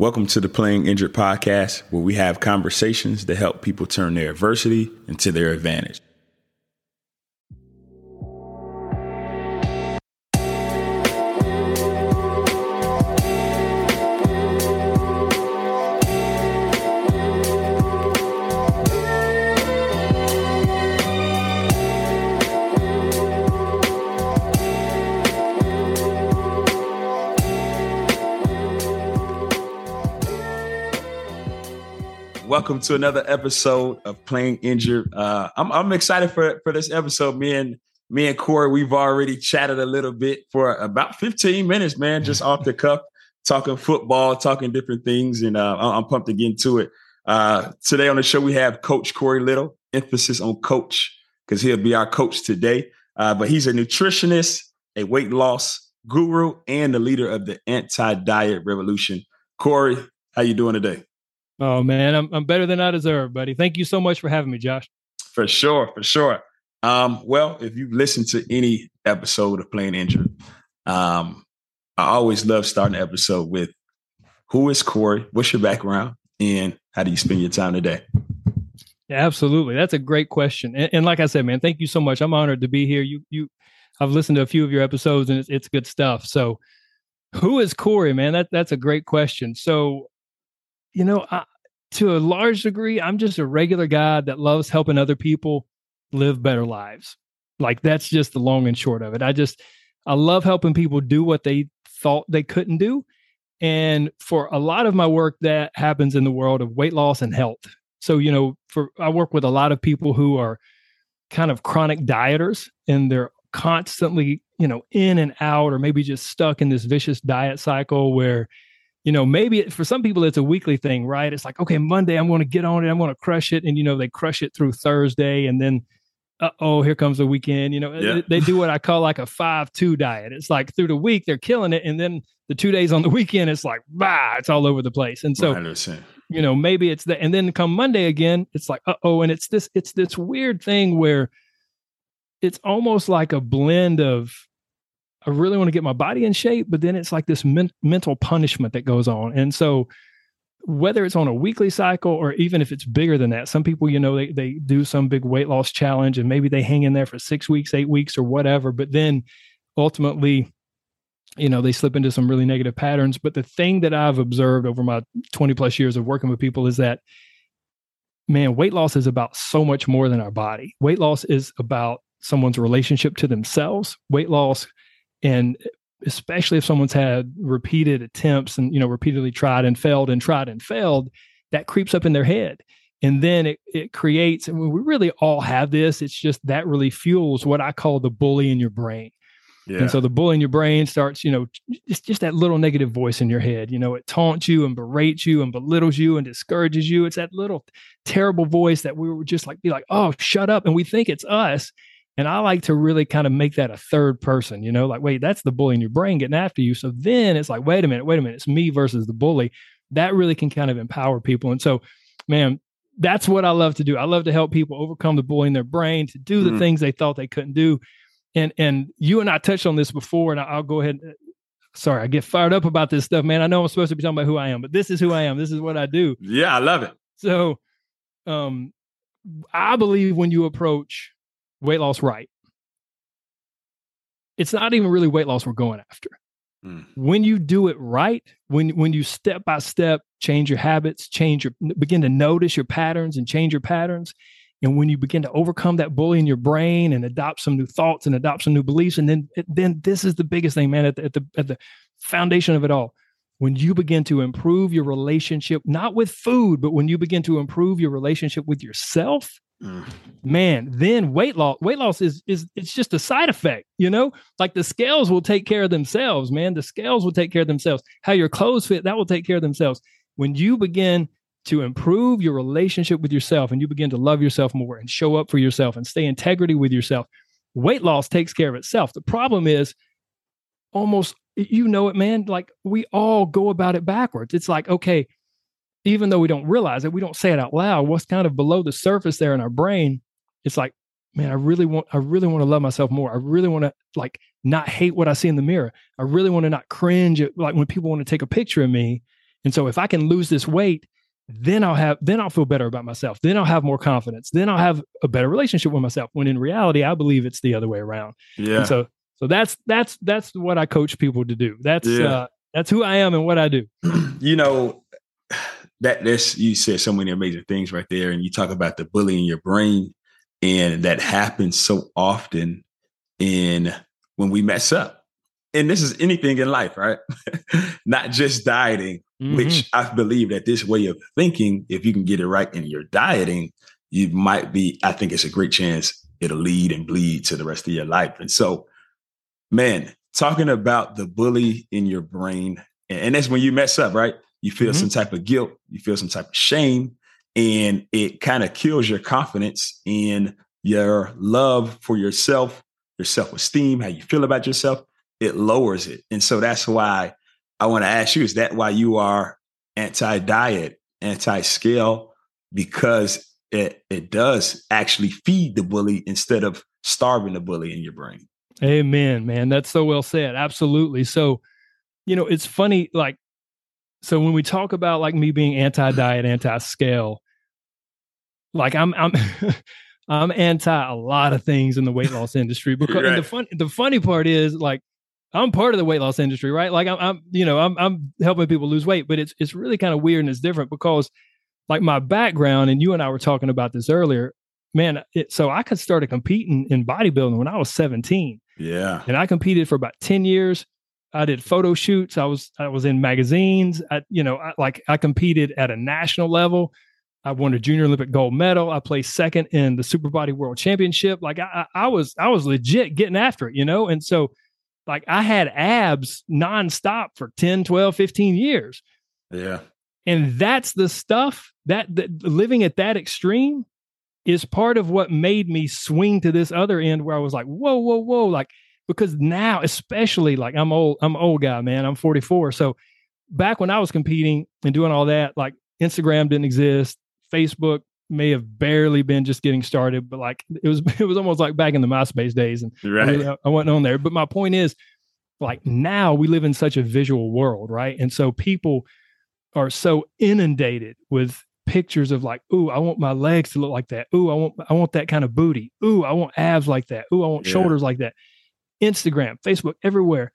Welcome to the Playing Injured podcast, where we have conversations that help people turn their adversity into their advantage. Welcome to another episode of Playing Injured. Uh, I'm, I'm excited for for this episode. Me and me and Corey, we've already chatted a little bit for about 15 minutes, man, just off the cuff, talking football, talking different things, and uh, I'm pumped to get into it. Uh, today on the show, we have Coach Corey Little. Emphasis on coach because he'll be our coach today. Uh, but he's a nutritionist, a weight loss guru, and the leader of the anti-diet revolution. Corey, how you doing today? Oh man, I'm I'm better than I deserve, buddy. Thank you so much for having me, Josh. For sure, for sure. Um, well, if you've listened to any episode of Playing Injured, um, I always love starting an episode with who is Corey, what's your background, and how do you spend your time today? Yeah, absolutely. That's a great question. And, and, like I said, man, thank you so much. I'm honored to be here. You you I've listened to a few of your episodes and it's, it's good stuff. So who is Corey, man? That that's a great question. So you know, I, to a large degree, I'm just a regular guy that loves helping other people live better lives. Like that's just the long and short of it. I just I love helping people do what they thought they couldn't do. And for a lot of my work that happens in the world of weight loss and health. So, you know, for I work with a lot of people who are kind of chronic dieters and they're constantly, you know, in and out or maybe just stuck in this vicious diet cycle where you know, maybe for some people it's a weekly thing, right? It's like, okay, Monday I'm going to get on it, I'm going to crush it, and you know, they crush it through Thursday, and then, uh oh, here comes the weekend. You know, yeah. they, do what I call like a five-two diet. It's like through the week they're killing it, and then the two days on the weekend, it's like, bah, it's all over the place. And so, 100%. you know, maybe it's that, and then come Monday again, it's like, uh oh, and it's this, it's this weird thing where it's almost like a blend of I really want to get my body in shape, but then it's like this men- mental punishment that goes on. And so, whether it's on a weekly cycle or even if it's bigger than that, some people, you know, they, they do some big weight loss challenge and maybe they hang in there for six weeks, eight weeks, or whatever. But then ultimately, you know, they slip into some really negative patterns. But the thing that I've observed over my 20 plus years of working with people is that, man, weight loss is about so much more than our body. Weight loss is about someone's relationship to themselves. Weight loss and especially if someone's had repeated attempts and you know repeatedly tried and failed and tried and failed that creeps up in their head. And then it, it creates and we really all have this it's just that really fuels what i call the bully in your brain. Yeah. and so the bully in your brain starts you know it's just that little negative voice in your head you know it taunts you and berates you and belittles you and discourages you. It's that little terrible voice that we were just like be like oh shut up and we think it's us and I like to really kind of make that a third person, you know, like, wait, that's the bully in your brain getting after you. So then it's like, wait a minute, wait a minute, it's me versus the bully. That really can kind of empower people. And so, man, that's what I love to do. I love to help people overcome the bully in their brain to do the mm. things they thought they couldn't do. And and you and I touched on this before, and I'll go ahead. Uh, sorry, I get fired up about this stuff, man. I know I'm supposed to be talking about who I am, but this is who I am. This is what I do. Yeah, I love it. So, um, I believe when you approach weight loss right. It's not even really weight loss we're going after. Mm. When you do it right, when when you step by step change your habits, change your begin to notice your patterns and change your patterns, and when you begin to overcome that bully in your brain and adopt some new thoughts and adopt some new beliefs, and then then this is the biggest thing, man, at the, at the at the foundation of it all. When you begin to improve your relationship, not with food, but when you begin to improve your relationship with yourself, Mm. Man, then weight loss weight loss is is it's just a side effect, you know? Like the scales will take care of themselves, man. The scales will take care of themselves. How your clothes fit, that will take care of themselves. When you begin to improve your relationship with yourself and you begin to love yourself more and show up for yourself and stay integrity with yourself, weight loss takes care of itself. The problem is almost you know it, man. Like we all go about it backwards. It's like, okay, even though we don't realize it, we don't say it out loud. What's kind of below the surface there in our brain? It's like, man, I really want, I really want to love myself more. I really want to like not hate what I see in the mirror. I really want to not cringe at like when people want to take a picture of me And so if I can lose this weight, then I'll have then I'll feel better about myself. Then I'll have more confidence. Then I'll have a better relationship with myself. When in reality, I believe it's the other way around. Yeah. And so so that's that's that's what I coach people to do. That's yeah. uh, that's who I am and what I do. you know, that this you said so many amazing things right there, and you talk about the bully in your brain, and that happens so often in when we mess up. And this is anything in life, right? Not just dieting, mm-hmm. which I believe that this way of thinking, if you can get it right in your dieting, you might be, I think it's a great chance it'll lead and bleed to the rest of your life. And so, man, talking about the bully in your brain, and that's when you mess up, right? You feel mm-hmm. some type of guilt, you feel some type of shame, and it kind of kills your confidence in your love for yourself, your self esteem, how you feel about yourself. It lowers it. And so that's why I want to ask you is that why you are anti diet, anti scale? Because it, it does actually feed the bully instead of starving the bully in your brain. Amen, man. That's so well said. Absolutely. So, you know, it's funny, like, so when we talk about like me being anti-diet, anti-scale, like I'm I'm I'm anti a lot of things in the weight loss industry because right. the fun the funny part is like I'm part of the weight loss industry, right? Like I'm, I'm you know, I'm I'm helping people lose weight, but it's it's really kind of weird and it's different because like my background and you and I were talking about this earlier, man. It, so I could started competing in bodybuilding when I was 17. Yeah, and I competed for about 10 years. I did photo shoots. I was I was in magazines. I, you know, I, like I competed at a national level. I won a junior Olympic gold medal. I placed second in the Super Body World Championship. Like I, I was I was legit getting after it, you know. And so, like I had abs nonstop for 10, 12, 15 years. Yeah. And that's the stuff that, that living at that extreme is part of what made me swing to this other end where I was like, whoa, whoa, whoa. Like because now especially like i'm old i'm old guy man i'm 44 so back when i was competing and doing all that like instagram didn't exist facebook may have barely been just getting started but like it was it was almost like back in the myspace days and right. I, I wasn't on there but my point is like now we live in such a visual world right and so people are so inundated with pictures of like, ooh, I want my legs to look like that. Ooh, I want I want that kind of booty. Ooh, I want abs like that. Ooh, I want yeah. shoulders like that. Instagram, Facebook, everywhere.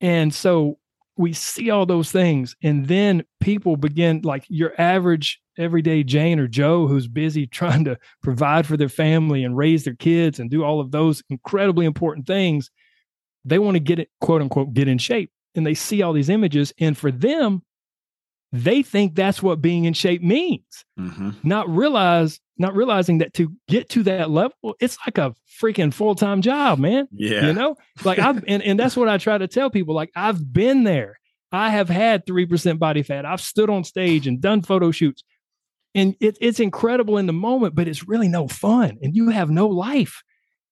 And so we see all those things. And then people begin, like your average everyday Jane or Joe, who's busy trying to provide for their family and raise their kids and do all of those incredibly important things. They want to get it, quote unquote, get in shape. And they see all these images. And for them, they think that's what being in shape means. Mm-hmm. Not realize, not realizing that to get to that level, it's like a freaking full time job, man. Yeah, you know, like I've and and that's what I try to tell people. Like I've been there. I have had three percent body fat. I've stood on stage and done photo shoots, and it, it's incredible in the moment, but it's really no fun, and you have no life.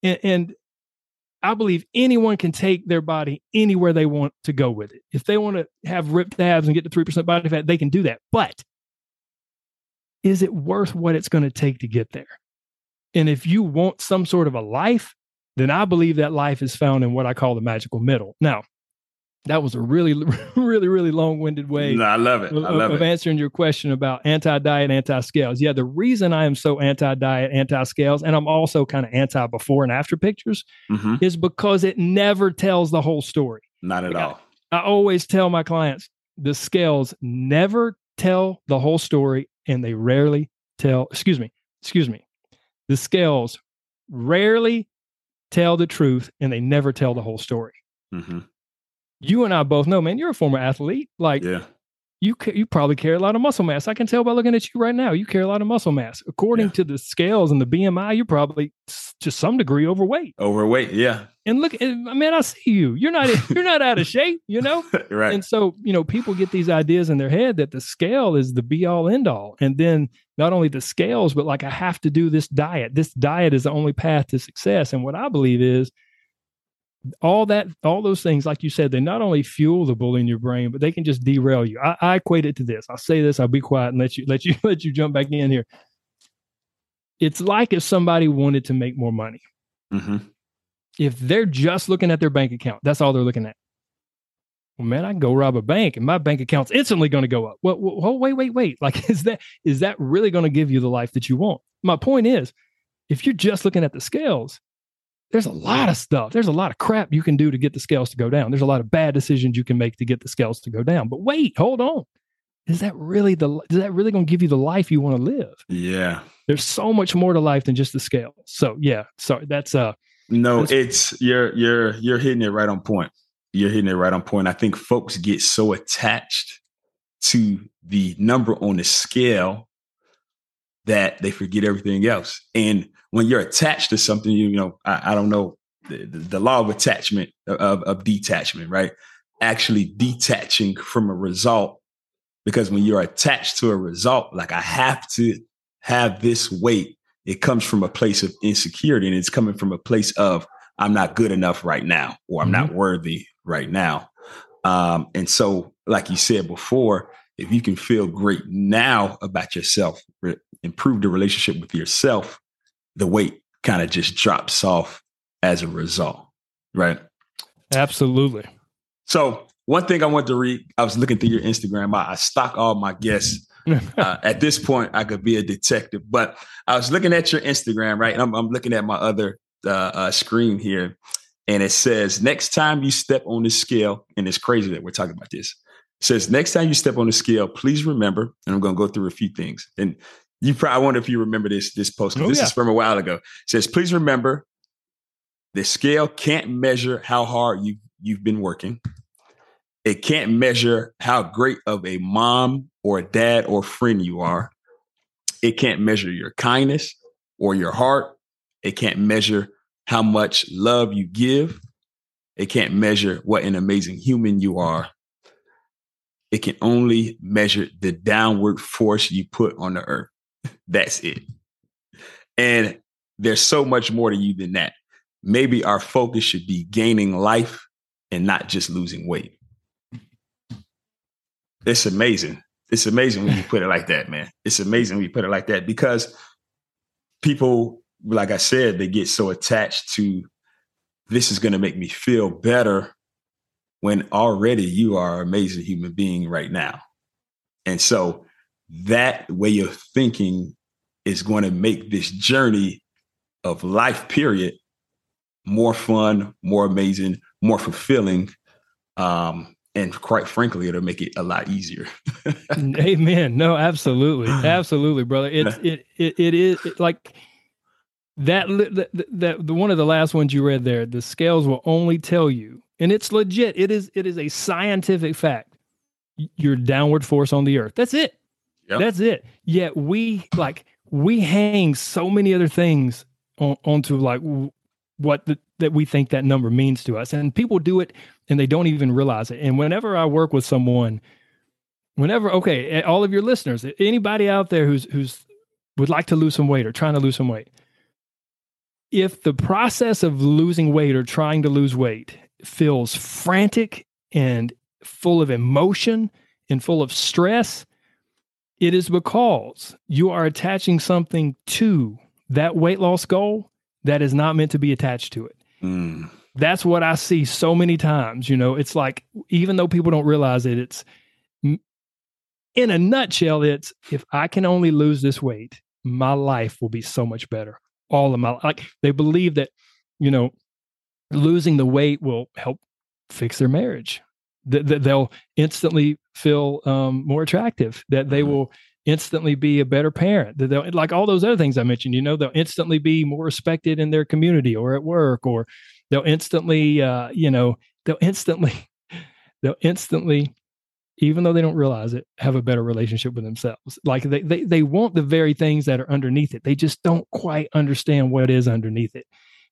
And, and I believe anyone can take their body anywhere they want to go with it. If they want to have ripped abs and get to 3% body fat, they can do that. But is it worth what it's going to take to get there? And if you want some sort of a life, then I believe that life is found in what I call the magical middle. Now, that was a really, really, really long winded way. No, I love it. I love of, it. answering your question about anti diet, anti scales. Yeah, the reason I am so anti diet, anti scales, and I'm also kind of anti before and after pictures mm-hmm. is because it never tells the whole story. Not at like all. I, I always tell my clients the scales never tell the whole story and they rarely tell, excuse me, excuse me. The scales rarely tell the truth and they never tell the whole story. Mm-hmm you and I both know, man, you're a former athlete. Like, yeah. you you probably carry a lot of muscle mass. I can tell by looking at you right now. You carry a lot of muscle mass. According yeah. to the scales and the BMI, you're probably to some degree overweight. Overweight, yeah. And look, I uh, mean, I see you. You're not you're not out of shape, you know. right. And so, you know, people get these ideas in their head that the scale is the be all end all, and then not only the scales, but like I have to do this diet. This diet is the only path to success. And what I believe is all that all those things like you said they not only fuel the bully in your brain but they can just derail you I, I, equate it to this i'll say this i'll be quiet and let you let you let you jump back in here it's like if somebody wanted to make more money mm-hmm. if they're just looking at their bank account that's all they're looking at well, man, I can go rob a bank and my bank account's instantly going to go up. Well, well, wait, wait, wait. Like, is that is that really going to give you the life that you want? My point is, if you're just looking at the scales, there's a lot of stuff. There's a lot of crap you can do to get the scales to go down. There's a lot of bad decisions you can make to get the scales to go down. But wait, hold on. Is that really the is that really going to give you the life you want to live? Yeah. There's so much more to life than just the scale. So yeah, sorry. That's uh no, that's, it's you're you're you're hitting it right on point. You're hitting it right on point. I think folks get so attached to the number on the scale that they forget everything else. And when you're attached to something, you, you know, I, I don't know the, the, law of attachment of, of detachment, right? Actually detaching from a result because when you're attached to a result, like I have to have this weight, it comes from a place of insecurity and it's coming from a place of I'm not good enough right now or I'm mm-hmm. not worthy right now. Um, and so, like you said before, if you can feel great now about yourself, re- improve the relationship with yourself, the weight kind of just drops off as a result, right? Absolutely. So, one thing I want to read, I was looking through your Instagram. I, I stalk all my guests. uh, at this point, I could be a detective, but I was looking at your Instagram, right? I'm, I'm looking at my other uh, uh, screen here, and it says, "Next time you step on the scale," and it's crazy that we're talking about this says next time you step on the scale, please remember, and I'm going to go through a few things. And you probably I wonder if you remember this this post oh, this yeah. is from a while ago. It says, please remember, the scale can't measure how hard you you've been working. It can't measure how great of a mom or a dad or friend you are. It can't measure your kindness or your heart. It can't measure how much love you give. It can't measure what an amazing human you are it can only measure the downward force you put on the earth. That's it. And there's so much more to you than that. Maybe our focus should be gaining life and not just losing weight. It's amazing. It's amazing when you put it like that, man. It's amazing when you put it like that because people, like I said, they get so attached to this is going to make me feel better when already you are an amazing human being right now. And so that way of thinking is going to make this journey of life, period, more fun, more amazing, more fulfilling. Um, and quite frankly, it'll make it a lot easier. Amen. No, absolutely, absolutely, brother. It's it it it is it, like that. That, that the one of the last ones you read there. The scales will only tell you and it's legit. It is it is a scientific fact. Your downward force on the earth. That's it. Yep. That's it. Yet we like we hang so many other things on, onto like what the, that we think that number means to us, and people do it and they don't even realize it. And whenever I work with someone, whenever okay, eh, all of your listeners, anybody out there who's who's would like to lose some weight or trying to lose some weight, if the process of losing weight or trying to lose weight feels frantic and full of emotion and full of stress, it is because you are attaching something to that weight loss goal that is not meant to be attached to it. Mm. That's what I see so many times. You know, it's like, even though people don't realize it, it's in a nutshell, it's if I can only lose this weight, my life will be so much better. All of my like they believe that, you know, losing the weight will help fix their marriage. That, that they'll instantly feel um, more attractive. That they mm-hmm. will instantly be a better parent. That they'll like all those other things I mentioned. You know, they'll instantly be more respected in their community or at work, or they'll instantly, uh, you know, they'll instantly, they'll instantly even though they don't realize it, have a better relationship with themselves. Like they, they they want the very things that are underneath it. They just don't quite understand what is underneath it.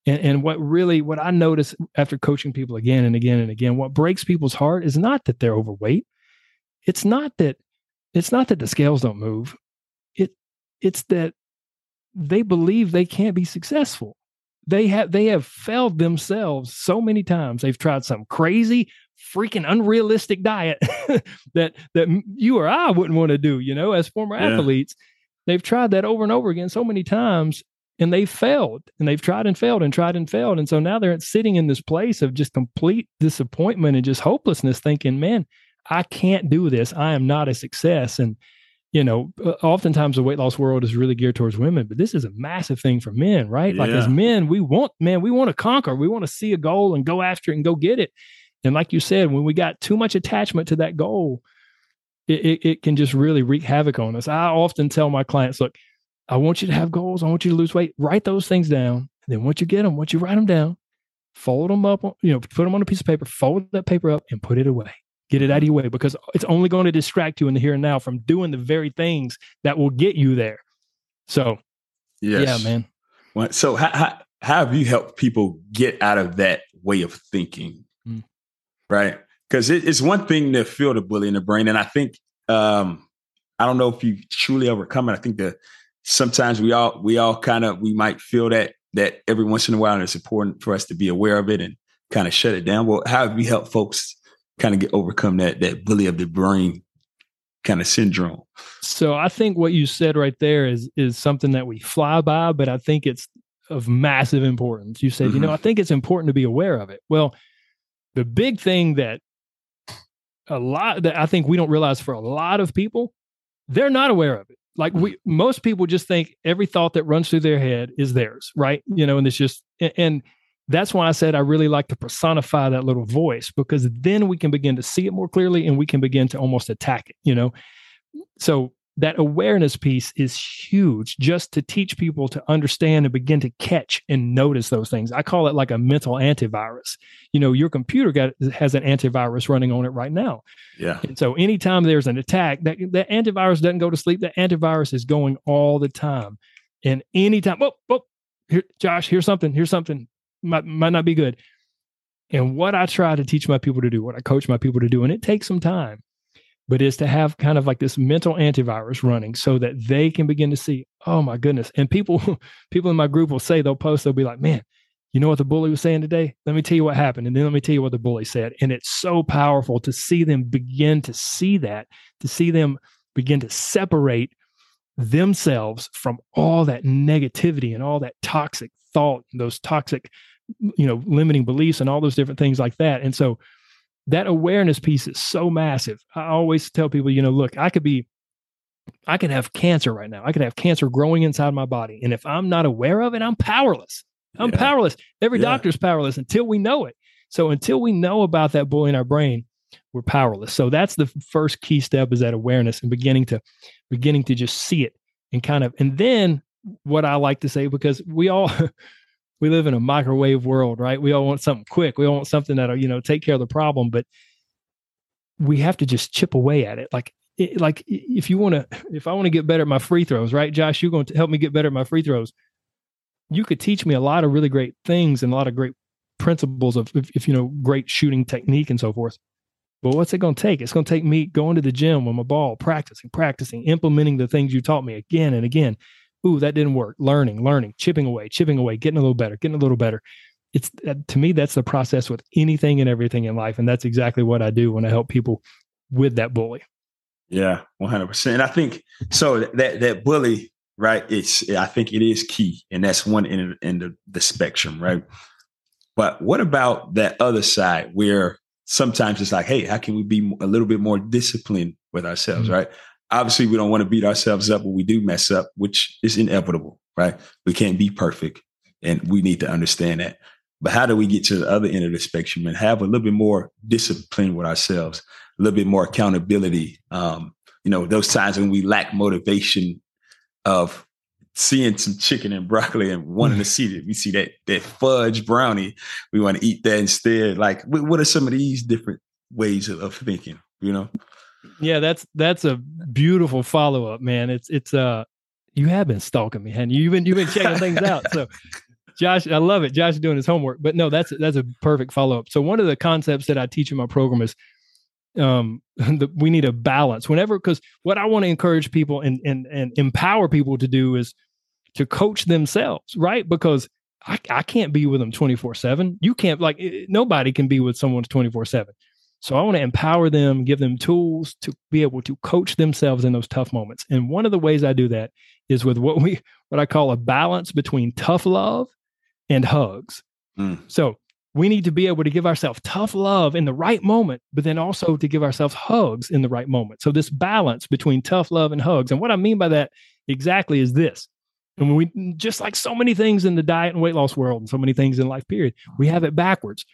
And, and what really, what I notice after coaching people again and again and again, what breaks people's heart is not that they're overweight. It's not that, it's not that the scales don't move. It, it's that they believe they can't be successful. They have they have failed themselves so many times. They've tried some crazy, freaking unrealistic diet that that you or I wouldn't want to do. You know, as former yeah. athletes, they've tried that over and over again so many times and they failed and they've tried and failed and tried and failed. And so now they're sitting in this place of just complete disappointment and just hopelessness, thinking, man, I can't do this. I am not a success. And, you know, oftentimes the weight loss world is really geared towards women, but this is a massive thing for men, right? Yeah. Like as men, we want, man, we want to conquer. We want to see a goal and go after it and go get it. And like you said, when we got too much attachment to that goal, it, it, it can just really wreak havoc on us. I often tell my clients, look, I want you to have goals. I want you to lose weight. Write those things down. And then once you get them, once you write them down, fold them up, you know, put them on a piece of paper, fold that paper up and put it away. Get it out of your way because it's only going to distract you in the here and now from doing the very things that will get you there. So, yes. yeah, man. So, how, how, how have you helped people get out of that way of thinking? Mm. Right. Because it, it's one thing to feel the bully in the brain. And I think, um, I don't know if you truly overcome it. I think that sometimes we all we all kind of we might feel that that every once in a while and it's important for us to be aware of it and kind of shut it down. Well, how have we helped folks kind of get overcome that that bully of the brain kind of syndrome? So I think what you said right there is is something that we fly by, but I think it's of massive importance. You said, mm-hmm. you know, mm-hmm. I think it's important to be aware of it. Well, the big thing that a lot that I think we don't realize for a lot of people, they're not aware of it like hmm. we most people just think every thought that runs through their head is theirs right? Hmm. You know and it's just and that's why i said i really like to personify that little voice because then we can begin to see it more clearly and we can begin to almost attack it you know? So that awareness piece is huge just to teach people to understand and begin to catch and notice those things. I call it like a mental antivirus. You know, your computer got has an antivirus running on it right now. Yeah. And so anytime there's an attack, that that antivirus doesn't go to sleep. That antivirus is going all the time. And anytime, oh, oh, here, Josh, here's something, here's something might might not be good. And what I try to teach my people to do, what I coach my people to do, and it takes some time, but is to have kind of like this mental antivirus running so that they can begin to see, oh my goodness. And people, people in my group will say they'll post, they'll be like, man, you know what the bully was saying today? Let me tell you what happened. And then let me tell you what the bully said. And it's so powerful to see them begin to see that, to see them begin to separate themselves from all that negativity and all that toxic thought, and those toxic, you know, limiting beliefs and all those different things like that. And so that awareness piece is so massive. I always tell people, you know, look, I could be, I could have cancer right now. I could have cancer growing inside my body. And if I'm not aware of it, I'm powerless. I'm yeah. powerless. Every yeah. doctor's powerless until we know it. So until we know about that bully in our brain, we're powerless. So that's the first key step is that awareness and beginning to beginning to just see it and kind of and then what I like to say because we all we live in a microwave world, right? We all want something quick. We all want something that'll, you know, take care of the problem, but we have to just chip away at it. Like, it, like if you want to, if I want to get better at my free throws, right, Josh, you're going to help me get better at my free throws. You could teach me a lot of really great things and a lot of great principles of, if, if you know, great shooting technique and so forth. But what's it going to take? It's going to take me going to the gym with my ball, practicing, practicing, implementing the things you taught me again and again ooh, that didn't work. Learning, learning, chipping away, chipping away, getting a little better, getting a little better. It's to me, that's the process with anything and everything in life. And that's exactly what I do when I help people with that bully. Yeah, 100%. And I think so that, that bully, right? It's, I think it is key. And that's one end, end of the spectrum, right? But what about that other side where sometimes it's like, hey, how can we be a little bit more disciplined with ourselves, mm-hmm. right? Obviously we don't want to beat ourselves up when we do mess up, which is inevitable, right? We can't be perfect and we need to understand that. But how do we get to the other end of the spectrum and have a little bit more discipline with ourselves, a little bit more accountability? Um, you know, those times when we lack motivation of seeing some chicken and broccoli and wanting to see that we see that that fudge brownie, we want to eat that instead. Like, what are some of these different ways of, of thinking? You know. Yeah, that's that's a beautiful follow up, man. It's it's uh you have been stalking me, and you? have been you've been checking things out. So Josh, I love it. Josh is doing his homework. But no, that's that's a perfect follow up. So one of the concepts that I teach in my program is um the, we need a balance whenever because what I want to encourage people and and and empower people to do is to coach themselves, right? Because I, I can't be with them 24 7. You can't, like, nobody can be with someone 24 7. So I want to empower them, give them tools to be able to coach themselves in those tough moments. And one of the ways I do that is with what we what I call a balance between tough love and hugs. Mm. So we need to be able to give ourselves tough love in the right moment, but then also to give ourselves hugs in the right moment. So this balance between tough love and hugs. And what I mean by that exactly is this. And we just like so many things in the diet and weight loss world and so many things in life period, we have it backwards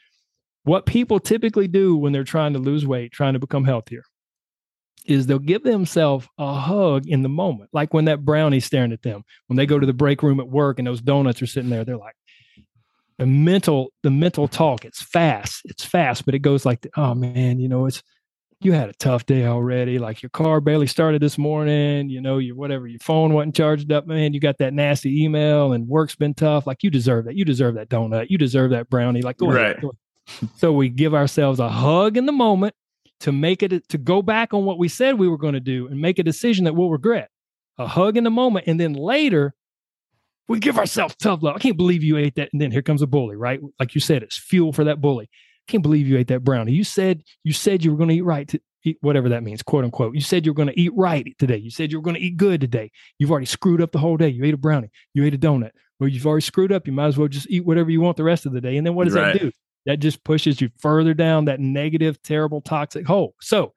what people typically do when they're trying to lose weight, trying to become healthier, is they'll give themselves a hug in the moment, like when that brownie's staring at them. When they go to the break room at work and those donuts are sitting there, they're like, the mental, the mental talk. It's fast. It's fast, but it goes like, oh man, you know, it's you had a tough day already. Like your car barely started this morning. You know, your whatever, your phone wasn't charged up, man. You got that nasty email, and work's been tough. Like you deserve that. You deserve that donut. You deserve that brownie. Like go right. ahead, go ahead so we give ourselves a hug in the moment to make it to go back on what we said we were going to do and make a decision that we'll regret. A hug in the moment, and then later we give ourselves tough love. I can't believe you ate that, and then here comes a bully, right? Like you said, it's fuel for that bully. I can't believe you ate that brownie. You said you said you were going to eat right, to eat whatever that means, quote unquote. You said you were going to eat right today. You said you were going to eat good today. You've already screwed up the whole day. You ate a brownie. You ate a donut. Well, you've already screwed up. You might as well just eat whatever you want the rest of the day. And then what does right. that do? That just pushes you further down that negative, terrible, toxic hole. So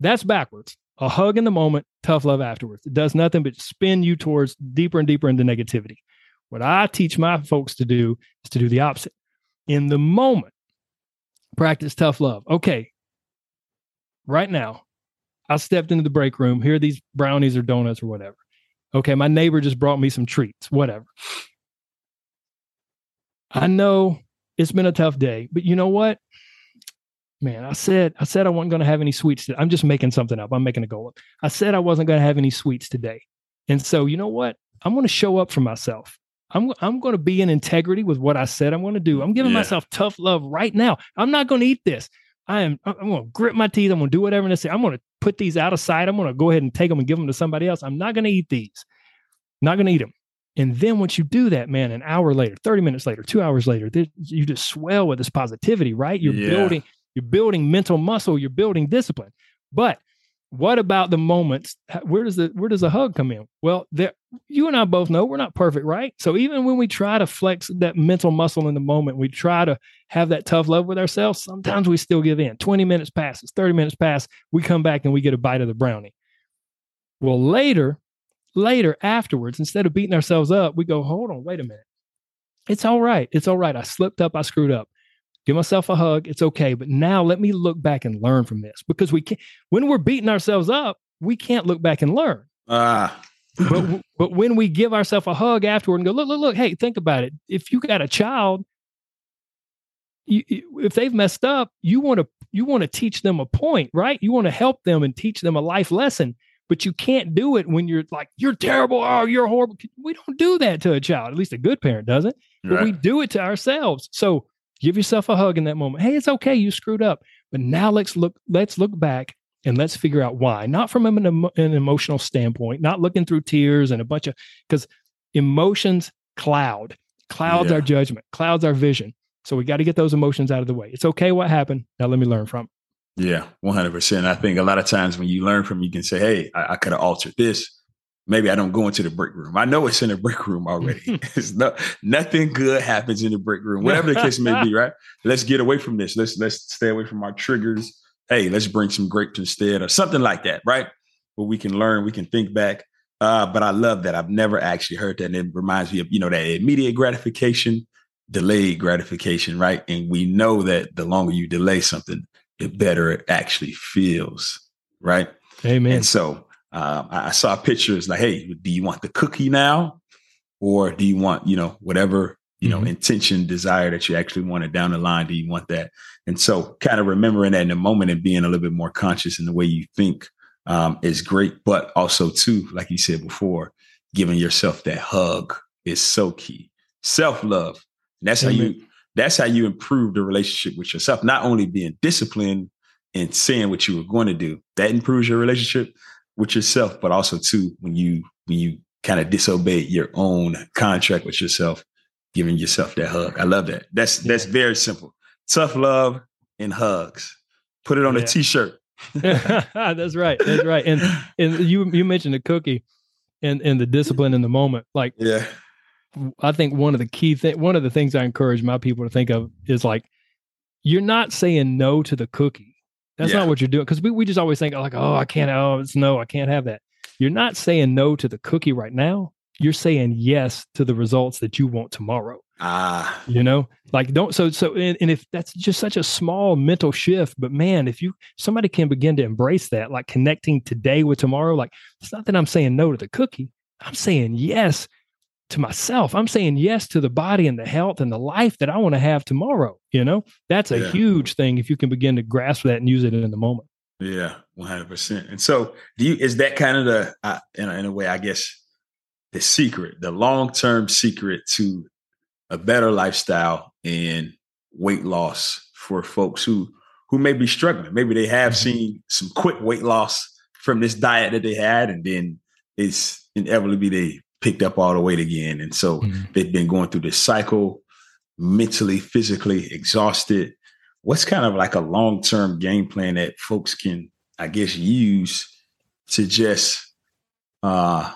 that's backwards. A hug in the moment, tough love afterwards. It does nothing but spin you towards deeper and deeper into negativity. What I teach my folks to do is to do the opposite. In the moment, practice tough love. Okay, right now, I stepped into the break room. Here are these brownies or donuts or whatever. Okay, my neighbor just brought me some treats, whatever. I know it's been a tough day, but you know what? Man, I said I said I wasn't going to have any sweets. Today. I'm just making something up. I'm making a goal up. I said I wasn't going to have any sweets today, and so you know what? I'm going to show up for myself. I'm I'm going to be in integrity with what I said I'm going to do. I'm giving yeah. myself tough love right now. I'm not going to eat this. I am. I'm going to grit my teeth. I'm going to do whatever I say. I'm going to put these out of sight. I'm going to go ahead and take them and give them to somebody else. I'm not going to eat these. Not going to eat them. And then once you do that, man, an hour later, 30 minutes later, two hours later, you just swell with this positivity, right? You're yeah. building, you're building mental muscle, you're building discipline. But what about the moments? Where does the where does the hug come in? Well, there you and I both know we're not perfect, right? So even when we try to flex that mental muscle in the moment, we try to have that tough love with ourselves, sometimes we still give in. 20 minutes passes, 30 minutes pass, we come back and we get a bite of the brownie. Well, later, later afterwards, instead of beating ourselves up, we go, hold on, wait a minute. It's all right. It's all right. I slipped up. I screwed up. Give myself a hug. It's okay. But now let me look back and learn from this because we can't, when we're beating ourselves up, we can't look back and learn. Ah. but, but when we give ourselves a hug afterward and go, look, look, look, hey, think about it. If you got a child, you, if they've messed up, you want to you want to teach them a point, right? You want to help them and teach them a life lesson but you can't do it when you're like, you're terrible. Oh, you're horrible. We don't do that to a child. At least a good parent doesn't, but we do it to ourselves. So give yourself a hug in that moment. Hey, it's okay. You screwed up, but now let's look, let's look back and let's figure out why, not from an, an emotional standpoint, not looking through tears and a bunch of, because emotions cloud, clouds yeah. our judgment, clouds our vision. So we got to get those emotions out of the way. It's okay what happened. Now let me learn from it. Yeah, 100%. I think a lot of times when you learn from, you can say, hey, I, I could have altered this. Maybe I don't go into the break room. I know it's in the break room already. it's no, nothing good happens in the break room, whatever the case may be, right? Let's get away from this. Let's let's stay away from our triggers. Hey, let's bring some grapes instead or something like that, right? Where we can learn, we can think back. Uh, but I love that. I've never actually heard that. And it reminds me of, you know, that immediate gratification, delayed gratification, right? And we know that the longer you delay something, the better it actually feels. Right. Amen. And so um, I saw pictures like, hey, do you want the cookie now? Or do you want, you know, whatever, you mm-hmm. know, intention, desire that you actually wanted down the line? Do you want that? And so kind of remembering that in the moment and being a little bit more conscious in the way you think um, is great. But also, too, like you said before, giving yourself that hug is so key. Self love. That's Amen. how you that's how you improve the relationship with yourself. Not only being disciplined and saying what you were going to do, that improves your relationship with yourself, but also too when you when you kind of disobey your own contract with yourself, giving yourself that hug. I love that. That's that's very simple. Tough love and hugs. Put it on yeah. a t-shirt. that's right. That's right. And and you you mentioned the cookie and and the discipline in the moment. Like yeah. I think one of the key thing one of the things I encourage my people to think of is like you're not saying no to the cookie. That's yeah. not what you're doing. Because we, we just always think like, oh, I can't, oh, it's no, I can't have that. You're not saying no to the cookie right now. You're saying yes to the results that you want tomorrow. Ah, you know, like don't so so and, and if that's just such a small mental shift, but man, if you somebody can begin to embrace that, like connecting today with tomorrow, like it's not that I'm saying no to the cookie. I'm saying yes to myself. I'm saying yes to the body and the health and the life that I want to have tomorrow. You know, that's a yeah. huge thing if you can begin to grasp that and use it in the moment. Yeah, 100%. And so, do you, is that kind of the, uh, in, a, in a way, I guess, the secret, the long term secret to a better lifestyle and weight loss for folks who, who may be struggling? Maybe they have mm-hmm. seen some quick weight loss from this diet that they had, and then it's inevitably they picked up all the weight again. And so mm-hmm. they've been going through this cycle, mentally, physically exhausted. What's kind of like a long term game plan that folks can, I guess, use to just uh,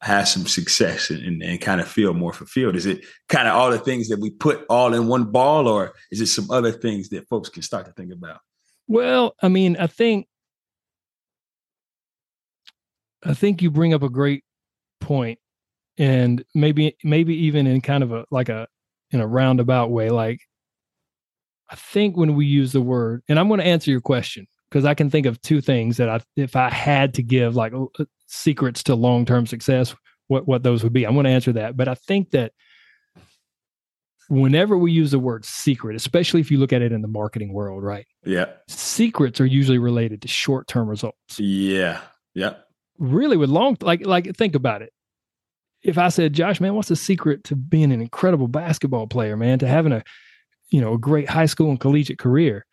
have some success and, and kind of feel more fulfilled? Is it kind of all the things that we put all in one ball, or is it some other things that folks can start to think about? Well, I mean, I think I think you bring up a great point and maybe maybe even in kind of a like a in a roundabout way like i think when we use the word and i'm going to answer your question because i can think of two things that i if i had to give like uh, secrets to long-term success what what those would be i'm going to answer that. But i think that whenever we use the word secret especially if you look at it in the marketing world right? Yeah. Secrets are usually related to short-term results. Yeah. Yeah really with long like like think about it if I said, Josh, man, what's the secret to being an incredible basketball player, man, to having a, you know, a great high school and collegiate career?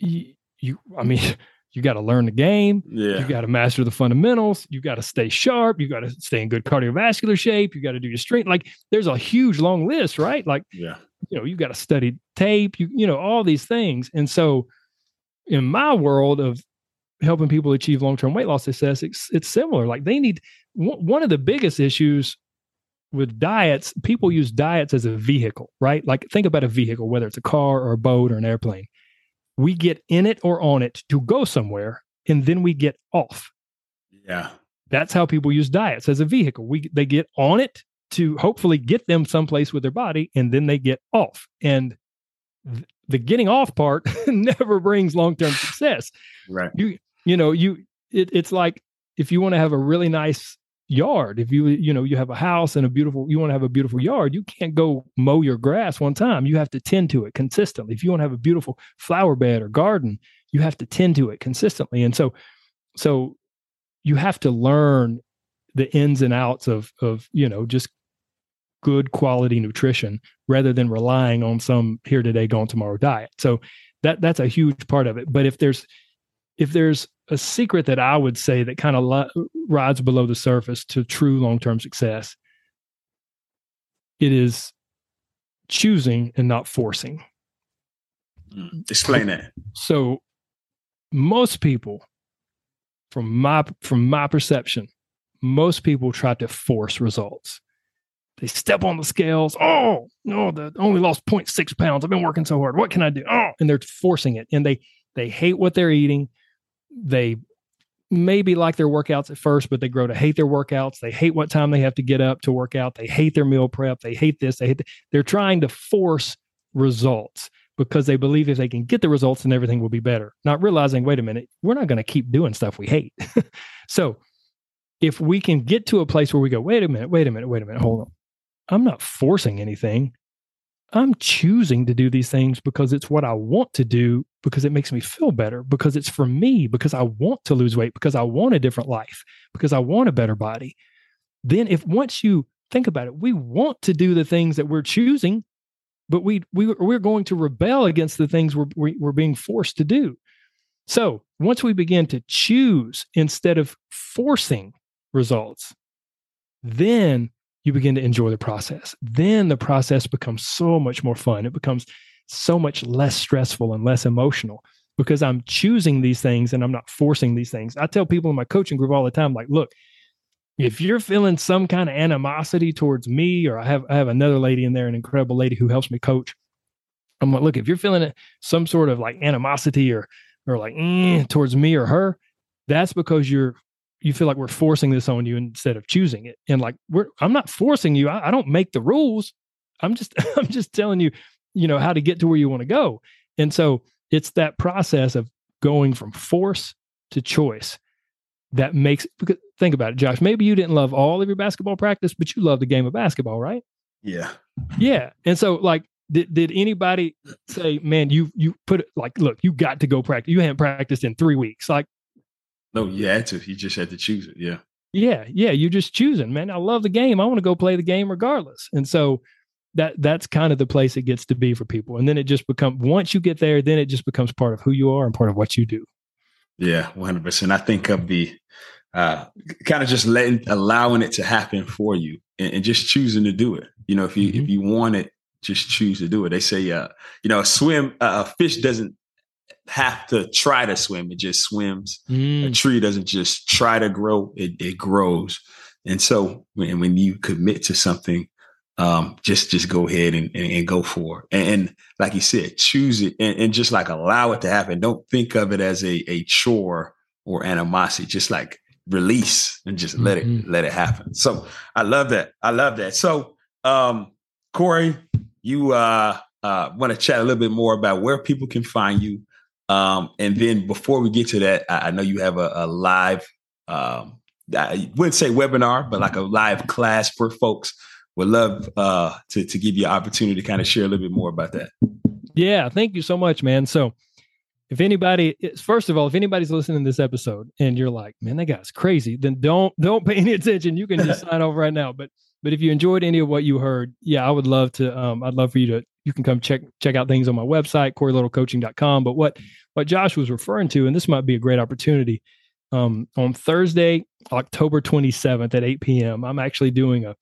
You, you I mean, you got to learn the game. Yeah. You got to master the fundamentals. You got to stay sharp. You got to stay in good cardiovascular shape. You got to do your strength. Like there's a huge long list, right? Like, yeah, you know, you got to study tape, you, you know, all these things. And so in my world of helping people achieve long-term weight loss success, it's, it's similar. Like they need, one of the biggest issues with diets, people use diets as a vehicle, right? Like think about a vehicle, whether it's a car or a boat or an airplane. We get in it or on it to go somewhere, and then we get off. Yeah. That's how people use diets as a vehicle. We they get on it to hopefully get them someplace with their body, and then they get off. And th- the getting off part never brings long-term success. Right. You you know, you it, it's like if you want to have a really nice yard. If you you know you have a house and a beautiful you want to have a beautiful yard you can't go mow your grass one time. You have to tend to it consistently. If you want to have a beautiful flower bed or garden you have to tend to it consistently. And so so you have to learn the ins and outs of of you know just good quality nutrition rather than relying on some here today gone tomorrow diet. So that that's a huge part of it. But if there's if there's a secret that I would say that kind of li- rides below the surface to true long term success, it is choosing and not forcing. Mm, explain that. So, most people, from my from my perception, most people try to force results. They step on the scales. Oh no, the only lost 0.6 pounds. I've been working so hard. What can I do? Oh, and they're forcing it, and they they hate what they're eating they maybe like their workouts at first, but they grow to hate their workouts. They hate what time they have to get up to work out. They hate their meal prep. They hate this. They hate. Th- They're trying to force results because they believe if they can get the results, then everything will be better. Not realizing, wait a minute, we're not going to keep doing stuff we hate. so if we can get to a place where we go, wait a minute, wait a minute, wait a minute, hold on. I'm not forcing anything. I'm choosing to do these things because it's what I want to do, because it makes me feel better, because it's for me, because I want to lose weight, because I want a different life, because I want a better body. Then, if once you think about it, we want to do the things that we're choosing, but we, we, we're going to rebel against the things we're, we're being forced to do. So, once we begin to choose instead of forcing results, then you begin to enjoy the process. Then the process becomes so much more fun. It becomes so much less stressful and less emotional because I'm choosing these things and I'm not forcing these things. I tell people in my coaching group all the time, like, look, if you're feeling some kind of animosity towards me, or I have I have another lady in there, an incredible lady who helps me coach. I'm like, look, if you're feeling some sort of like animosity or or like mm, towards me or her, that's because you're you feel like we're forcing this on you instead of choosing it. And like we're I'm not forcing you. I, I don't make the rules. I'm just I'm just telling you, you know, how to get to where you want to go. And so it's that process of going from force to choice that makes because think about it, Josh. Maybe you didn't love all of your basketball practice, but you love the game of basketball, right? Yeah. Yeah. And so like did, did anybody say, man, you you put it like, look, you got to go practice. You haven't practiced in three weeks. Like, no, you had to. You just had to choose it. Yeah. Yeah. Yeah. You're just choosing, man. I love the game. I want to go play the game regardless. And so that that's kind of the place it gets to be for people. And then it just becomes once you get there, then it just becomes part of who you are and part of what you do. Yeah, 100 percent I think of the uh, kind of just letting allowing it to happen for you and, and just choosing to do it. You know, if you mm-hmm. if you want it just choose to do it. They say, uh, you know, a swim, uh, a fish doesn't have to try to swim; it just swims. Mm. A tree doesn't just try to grow; it, it grows. And so, when, when you commit to something, um, just just go ahead and, and, and go for it. And, and, like you said, choose it and, and, just like allow it to happen. Don't think of it as a a chore or animosity. Just like release and just mm-hmm. let it mm-hmm. let it happen. So I love that. I love that. So um, Corey, you uh, uh, want to chat a little bit more about where people can find you. Um, and then before we get to that, I, I know you have a, a live, um, I wouldn't say webinar, but like a live class for folks. Would love uh, to, to give you an opportunity to kind of share a little bit more about that. Yeah, thank you so much, man. So, if anybody, first of all, if anybody's listening to this episode and you're like, man, that guy's crazy, then don't don't pay any attention. You can just sign off right now. But but if you enjoyed any of what you heard, yeah, I would love to. Um, I'd love for you to. You can come check check out things on my website, CoreyLittleCoaching.com. But what what Josh was referring to, and this might be a great opportunity. Um, on Thursday, October 27th at 8 p.m., I'm actually doing a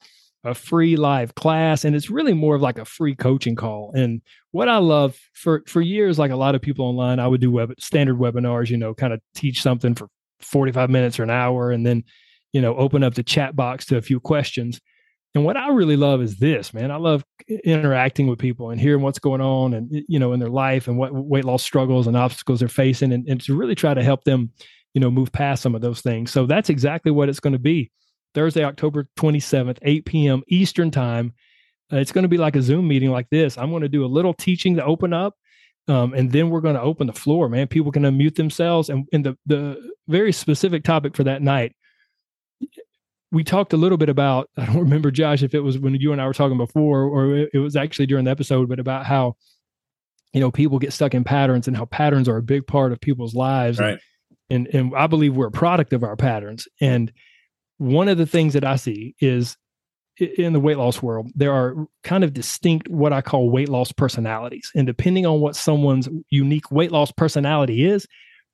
a free live class and it's really more of like a free coaching call and what i love for for years like a lot of people online i would do web standard webinars you know kind of teach something for 45 minutes or an hour and then you know open up the chat box to a few questions and what I really love is this, man. I love interacting with people and hearing what's going on and you know in their life and what weight loss struggles and obstacles they're facing and, and to really try to help them, you know, move past some of those things. So that's exactly what it's going to be. Thursday, October 27th, 8 p.m. Eastern time. Uh, it's going to be like a Zoom meeting like this. I'm going to do a little teaching to open up. Um, and then we're going to open the floor, man. People can unmute themselves. And, and the, the very specific topic for that night we talked a little bit about i don't remember josh if it was when you and i were talking before or it was actually during the episode but about how you know people get stuck in patterns and how patterns are a big part of people's lives. Right. and, and and i believe we're a product of our patterns. And one of the things that i see is in the weight loss world there are kind of distinct what i call weight loss personalities. And depending on what someone's unique weight loss personality is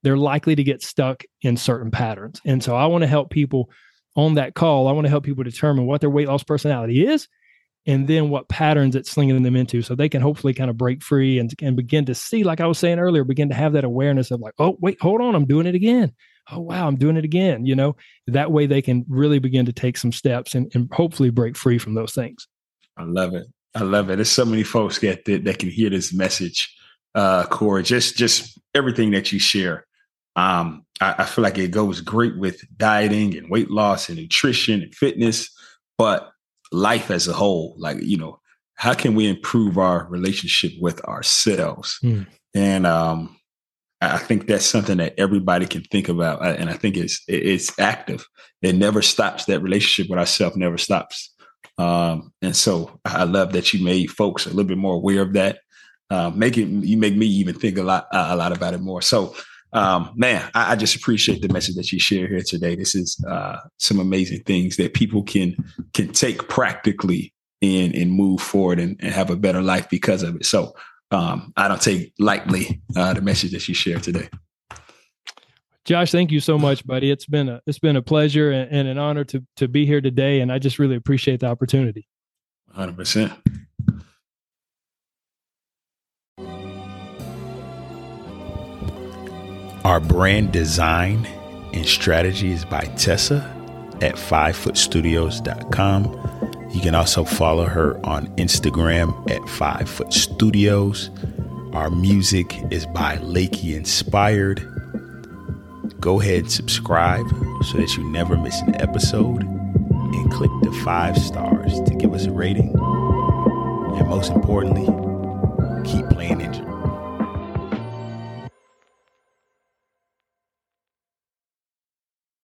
they're likely to get stuck in certain patterns. And so i want to help people on that call, I want to help people determine what their weight loss personality is and then what patterns it's slinging them into so they can hopefully kind of break free and, and begin to see, like I was saying earlier, begin to have that awareness of like, oh, wait, hold on, I'm doing it again. Oh, wow, I'm doing it again. You know, that way they can really begin to take some steps and, and hopefully break free from those things. I love it. I love it. There's so many folks that, that, that can hear this message, uh, Corey, just, just everything that you share. Um, I, I feel like it goes great with dieting and weight loss and nutrition and fitness, but life as a whole, like, you know, how can we improve our relationship with ourselves? Mm. And um, I think that's something that everybody can think about, and I think it's it's active. It never stops. That relationship with ourselves never stops. Um, and so I love that you made folks a little bit more aware of that. Uh, make it you make me even think a lot a lot about it more. So um, man, I, I, just appreciate the message that you share here today. This is uh, some amazing things that people can can take practically and and move forward and, and have a better life because of it. So um, I don't take lightly uh, the message that you share today. Josh, thank you so much, buddy. It's been a it's been a pleasure and, and an honor to to be here today, and I just really appreciate the opportunity. Hundred percent. Our brand design and strategy is by Tessa at fivefootstudios.com. You can also follow her on Instagram at fivefootstudios. Our music is by Lakey Inspired. Go ahead and subscribe so that you never miss an episode and click the five stars to give us a rating. And most importantly,